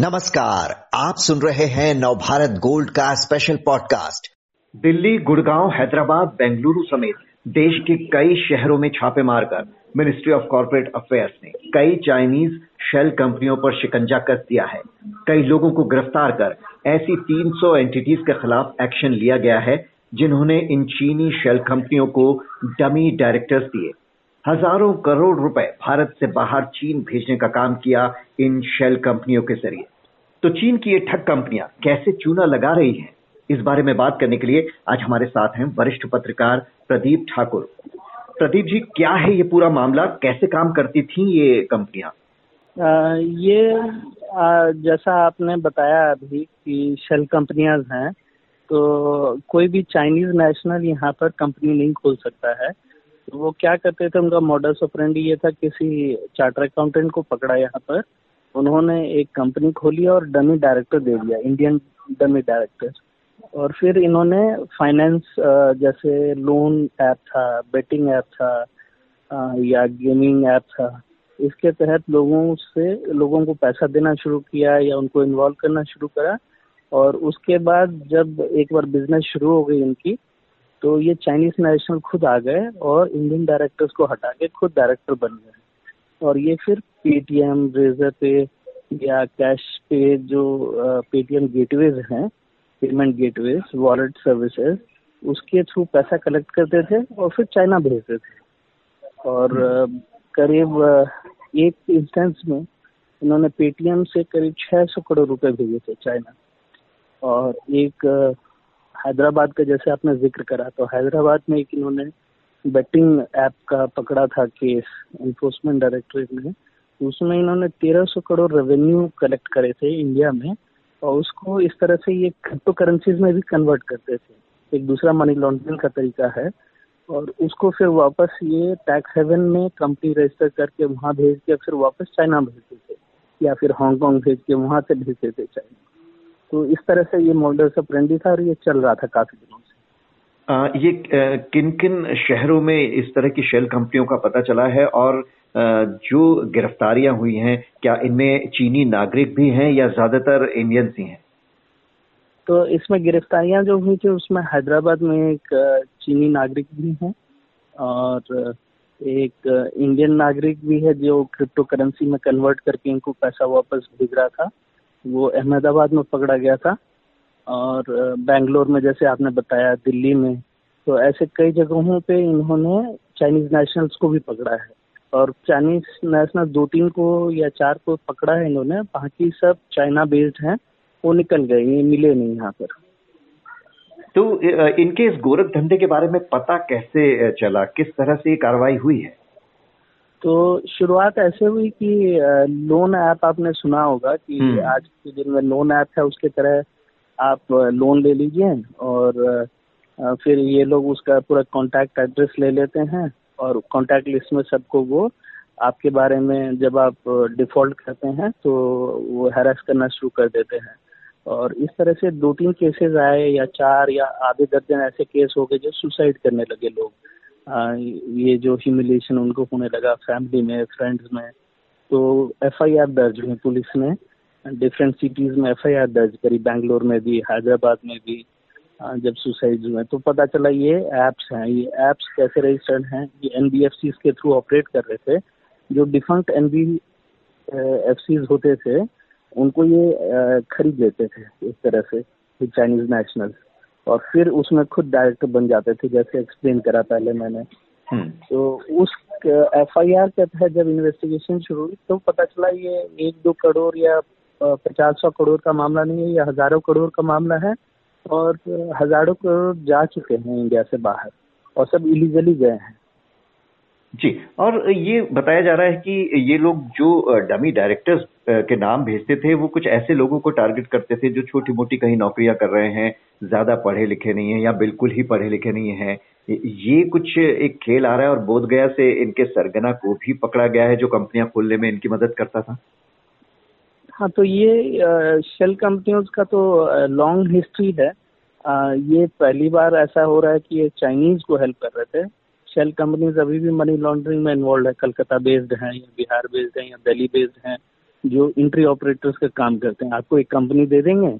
नमस्कार, आप सुन रहे हैं नवभारत गोल्ड का स्पेशल पॉडकास्ट दिल्ली, गुड़गांव, हैदराबाद, बेंगलुरु समेत देश के कई शहरों में छापे मारकर मिनिस्ट्री ऑफ़ कॉरपोरेट अफेयर्स ने कई चाइनीज़ शेल कंपनियों पर शिकंजा कस दिया है। कई लोगों को गिरफ़्तार कर ऐसी 300 एंटिटीज के खिलाफ एक्शन लिया गया है, जिन्होंने इन चीनी शेल कंपनियों को डमी डायरेक्टर्स दिए। हज़ारों करोड़ रुपए भारत से बाहर चीन भेजने का काम किया इन शेल कंपनियों के ज़रिए। तो चीन की ये ठग कंपनियाँ कैसे चूना लगा रही हैं? इस बारे में बात करने के लिए आज हमारे साथ हैं वरिष्ठ पत्रकार प्रदीप ठाकुर। प्रदीप जी क्या है ये पूरा मामला? कैसे काम करती थी ये कंपनियाँ? ये आ, जैसा आपने बताया अभी कि शेल कंपनियाँ हैं तो कोई भी चाइनीज़ नेशनल यहाँ पर कंपनी नहीं खोल सकता है। वो क्या करते थे, उनका मॉडल ऑपरेंडी ये था किसी चार्टर अकाउंटेंट को पकड़ा यहाँ पर। उन्होंने एक कंपनी खोली और डमी डायरेक्टर दे दिया इंडियन डमी डायरेक्टर और फिर इन्होंने फाइनेंस जैसे लोन ऐप था बेटिंग ऐप था या गेमिंग ऐप था, इसके तहत लोगों से, लोगों को पैसा देना शुरू किया या उनको इन्वॉल्व करना शुरू करा। और उसके बाद जब एक बार बिज़नेस शुरू हो गई इनकी तो ये चाइनीज़ नेशनल खुद आ गए और इंडियन डायरेक्टर्स को हटा के खुद डायरेक्टर बन गए। और ये फिर पेटीएम रेजर पे या कैश पे जो पेटीएम गेटवेज हैं पेमेंट गेटवेज वॉलेट सर्विसेज़ उसके थ्रू पैसा कलेक्ट करते थे और फिर चाइना भेजते थे। और करीब एक इंस्टेंस में इन्होंने पेटीएम से करीब 600 करोड़ रुपए भेजे थे चाइना और एक हैदराबाद का जैसे आपने ज़िक्र करा तो हैदराबाद में एक इन्होंने बेटिंग ऐप का पकड़ा था केस इन्फोर्समेंट डायरेक्टरेट ने उसमें इन्होंने 1300 करोड़ रेवेन्यू कलेक्ट करे थे इंडिया में और उसको इस तरह से ये क्रिप्टो करेंसीज में भी कन्वर्ट करते थे। एक दूसरा मनी लॉन्ड्रिंग का तरीका है और उसको फिर वापस ये टैक्स हेवन में कंपनी रजिस्टर करके वहाँ भेज के फिर वापस चाइना भेजते थे या फिर हांगकांग भेज के वहाँ से भेजते थे चाइना तो इस तरह से ये मॉडल ऑफ़ था और ये चल रहा था काफ़ी दिनों से। आ, ये किन किन शहरों में इस तरह की शेल कंपनियों का पता चला है और जो गिरफ्तारियाँ हुई हैं क्या इनमें चीनी नागरिक भी हैं या ज़्यादातर इंडियंस ही हैं? तो इसमें गिरफ्तारियाँ जो हुई थी उसमें हैदराबाद में एक चीनी नागरिक भी हैं और एक इंडियन नागरिक भी है जो क्रिप्टो करेंसी में कन्वर्ट करके इनको पैसा वापस भेज रहा था। वो अहमदाबाद में पकड़ा गया था और बेंगलोर में जैसे आपने बताया, दिल्ली में तो ऐसे कई जगहों पे इन्होंने चाइनीज़ नेशनल्स को भी पकड़ा है और चाइनीज़ नेशनल दो तीन को या चार को पकड़ा है इन्होंने, बाकी सब चाइना बेस्ड हैं, वो निकल गए, ये मिले नहीं यहाँ पर। तो इनके इस गोरख धंधे के बारे में पता कैसे चला? किस तरह से ये कार्रवाई हुई है? तो शुरुआत ऐसे हुई कि लोन ऐप आपने सुना होगा कि हम्म। आज के दिन में लोन ऐप है उसके तरह आप लोन ले लीजिए और फिर ये लोग उसका पूरा कॉन्टैक्ट एड्रेस ले लेते हैं और कॉन्टैक्ट लिस्ट में सबको वो आपके बारे में जब आप डिफ़ॉल्ट करते हैं तो वो हैरेस करना शुरू कर देते हैं और इस तरह से दो तीन केसेस आए या चार या आधे दर्जन ऐसे केस हो गए जो सुसाइड करने लगे लोग ये जो ह्यूमिलेशन उनको होने लगा फैमिली में फ्रेंड्स में तो एफआईआर दर्ज हुई पुलिस ने। डिफरेंट सिटीज़ में एफआईआर दर्ज करी बैंगलोर में भी हैदराबाद में भी जब सुसाइड हुए। तो पता चला ये एप्स हैं, ये एप्स कैसे रजिस्टर्ड हैं? ये एन के थ्रू ऑपरेट कर रहे थे। जो डिफंक्ट एन एफ़ होते थे, उनको ये खरीद लेते थे इस तरह से चाइनीज़ नेशनल्स और फिर उसमें खुद डायरेक्टर बन जाते थे जैसे एक्सप्लेन करा पहले मैंने हम्म। तो उस एफ़ आई आर के तहत जब इन्वेस्टिगेशन शुरू हुई तो पता चला ये एक दो करोड़ या पचास सौ करोड़ का मामला नहीं है या हज़ारों करोड़ का मामला है और हज़ारों करोड़ जा चुके हैं इंडिया से बाहर और सब इलीगली गए हैं जी, और ये बताया जा रहा है कि ये लोग जो डमी डायरेक्टर्स के नाम भेजते थे, वो कुछ ऐसे लोगों को टारगेट करते थे जो छोटी मोटी कहीं नौकरियाँ कर रहे हैं, ज़्यादा पढ़े लिखे नहीं है या बिल्कुल ही पढ़े लिखे नहीं है। ये कुछ एक खेल आ रहा है और बोधगया से इनके सरगना को भी पकड़ा गया है जो कंपनियाँ खोलने में इनकी मदद करता था। हाँ तो ये शेल कंपनियों का तो लॉन्ग हिस्ट्री है। ये पहली बार ऐसा हो रहा है कि ये चाइनीज़ को हेल्प कर रहे थे। शेल कंपनीज़ अभी भी मनी लॉन्ड्रिंग में इन्वॉल्व है, कलकत्ता बेस्ड हैं या बिहार बेस्ड हैं या दिल्ली बेस्ड हैं, जो इंट्री ऑपरेटर्स का काम करते हैं। आपको एक कंपनी दे देंगे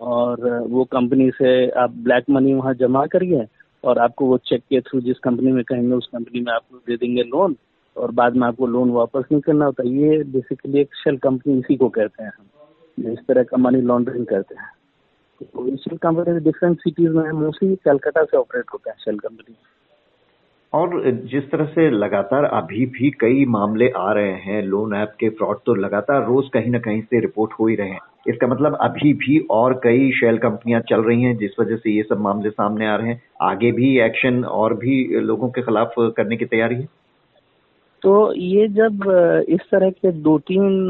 और वो कंपनी से आप ब्लैक मनी वहाँ जमा करिए और आपको वो चेक के थ्रू जिस कंपनी में कहेंगे, उस कंपनी में आपको दे देंगे लोन और बाद में आपको लोन वापस नहीं करना होता। ये बेसिकली एक शेल कंपनी इसी को कहते हैं हम इस तरह का मनी लॉन्ड्रिंग करते हैं। तो शेल कंपनी डिफरेंट सिटीज़ में मोस्टली कलकत्ता से ऑपरेट होता है शेल कंपनी और जिस तरह से लगातार अभी भी कई मामले आ रहे हैं लोन ऐप के फ्रॉड तो लगातार रोज कहीं ना कहीं से रिपोर्ट हो ही रहे हैं। इसका मतलब अभी भी और कई शेल कंपनियाँ चल रही हैं, जिस वजह से ये सब मामले सामने आ रहे हैं। आगे भी एक्शन और भी लोगों के खिलाफ करने की तैयारी है? तो ये जब इस तरह के दो तीन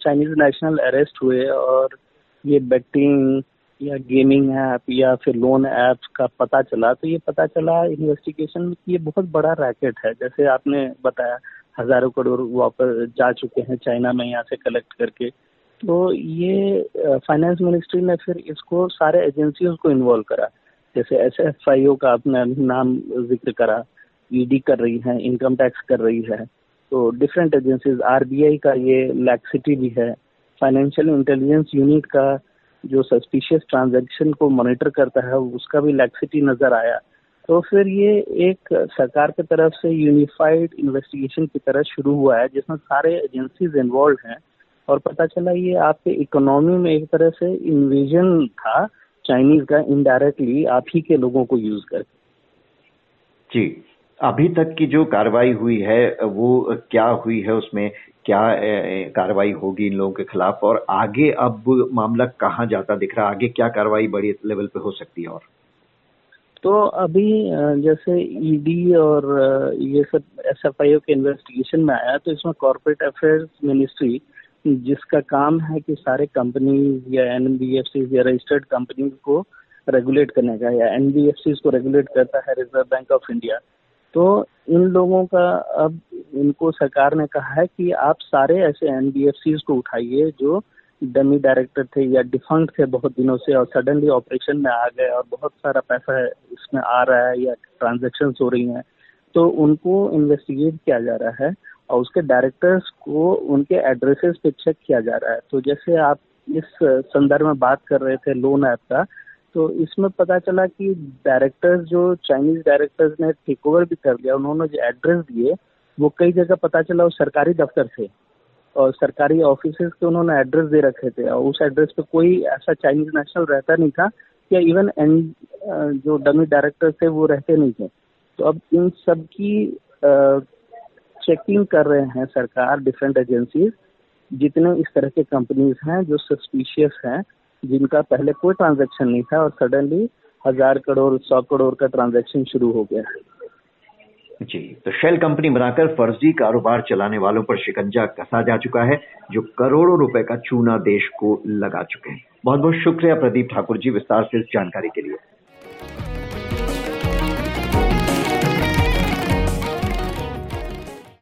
चाइनीज़ नेशनल अरेस्ट हुए और ये बेटिंग या गेमिंग ऐप या फिर लोन ऐप्स का पता चला तो ये पता चला इन्वेस्टिगेशन में ये बहुत बड़ा रैकेट है। जैसे आपने बताया, हज़ारों करोड़ वापस जा चुके हैं चाइना में यहाँ से कलेक्ट करके। तो ये फाइनेंस मिनिस्ट्री ने फिर इसको सारे एजेंसियों को इन्वॉल्व करा। जैसे एस एफ़ आई ओ का आपने नाम ज़िक्र करा ईडी कर रही है इनकम टैक्स कर रही है। तो डिफरेंट एजेंसीज आरबीआई का ये लैक्सिटी भी है फाइनेंशियल इंटेलिजेंस यूनिट का जो सस्पिशियस ट्रांजैक्शन को मॉनिटर करता है, उसका भी लैक्सिटी नज़र आया। तो फिर ये एक सरकार की तरफ़ से यूनिफाइड इन्वेस्टिगेशन की तरह शुरू हुआ है, जिसमें सारे एजेंसीज इन्वॉल्व हैं। और पता चला ये आपके इकोनॉमी में एक तरह से इन्वेजन था चाइनीज़ का इनडायरेक्टली आप ही के लोगों को यूज़ करके। जी। अभी तक की जो कार्रवाई हुई है, वो क्या हुई है उसमें, क्या कार्रवाई होगी इन लोगों के खिलाफ और आगे अब मामला कहाँ जाता दिख रहा है, आगे क्या कार्रवाई बड़ी लेवल पे हो सकती है और? तो अभी जैसे ईडी और ये सब एस एफ़ आई ओ के इन्वेस्टिगेशन में आया तो इसमें कॉरपोरेट अफेयर्स मिनिस्ट्री जिसका काम है कि सारे कंपनीज़ या एन या रजिस्टर्ड कंपनीज़ को रेगुलेट करने का, या एनबीएफसी को रेगुलेट करता है रिज़र्व बैंक ऑफ़ इंडिया तो इन लोगों का अब इनको सरकार ने कहा है कि आप सारे ऐसे एन को उठाइए जो डमी डायरेक्टर थे या डिफंक्ट थे बहुत दिनों से और सडनली ऑपरेशन में आ गए और बहुत सारा पैसा इसमें आ रहा है या ट्रांजेक्शन हो रही हैं। तो उनको इन्वेस्टिगेट किया जा रहा है और उसके डायरेक्टर्स को उनके एड्रेसेस पे चेक किया जा रहा है। तो जैसे आप इस संदर्भ में बात कर रहे थे लोन ऐप का तो इसमें पता चला कि डायरेक्टर्स जो चाइनीज़ डायरेक्टर्स ने टेक ओवर भी कर लिया उन्होंने जो एड्रेस दिए, वो कई जगह पता चला वो सरकारी दफ्तर थे और सरकारी ऑफ़िस के उन्होंने एड्रेस दे रखे थे। और उस एड्रेस पे कोई ऐसा चाइनीज़ नेशनल रहता नहीं था, या इवन एन जो डमी डायरेक्टर थे, वो रहते नहीं थे। तो अब इन सब की चेकिंग कर रहे हैं सरकार डिफरेंट एजेंसीज जितने इस तरह के कंपनीज़ हैं, जो सस्पिशियस हैं जिनका पहले कोई ट्रांजेक्शन नहीं था और सडनली हज़ार करोड़, सौ करोड़ का ट्रांजेक्शन शुरू हो गया। जी तो शेल कंपनी बनाकर फर्जी कारोबार चलाने वालों पर शिकंजा कसा जा चुका है, जो करोड़ों रुपए का चूना देश को लगा चुके हैं। बहुत बहुत शुक्रिया प्रदीप ठाकुर जी विस्तार से इस जानकारी के लिए।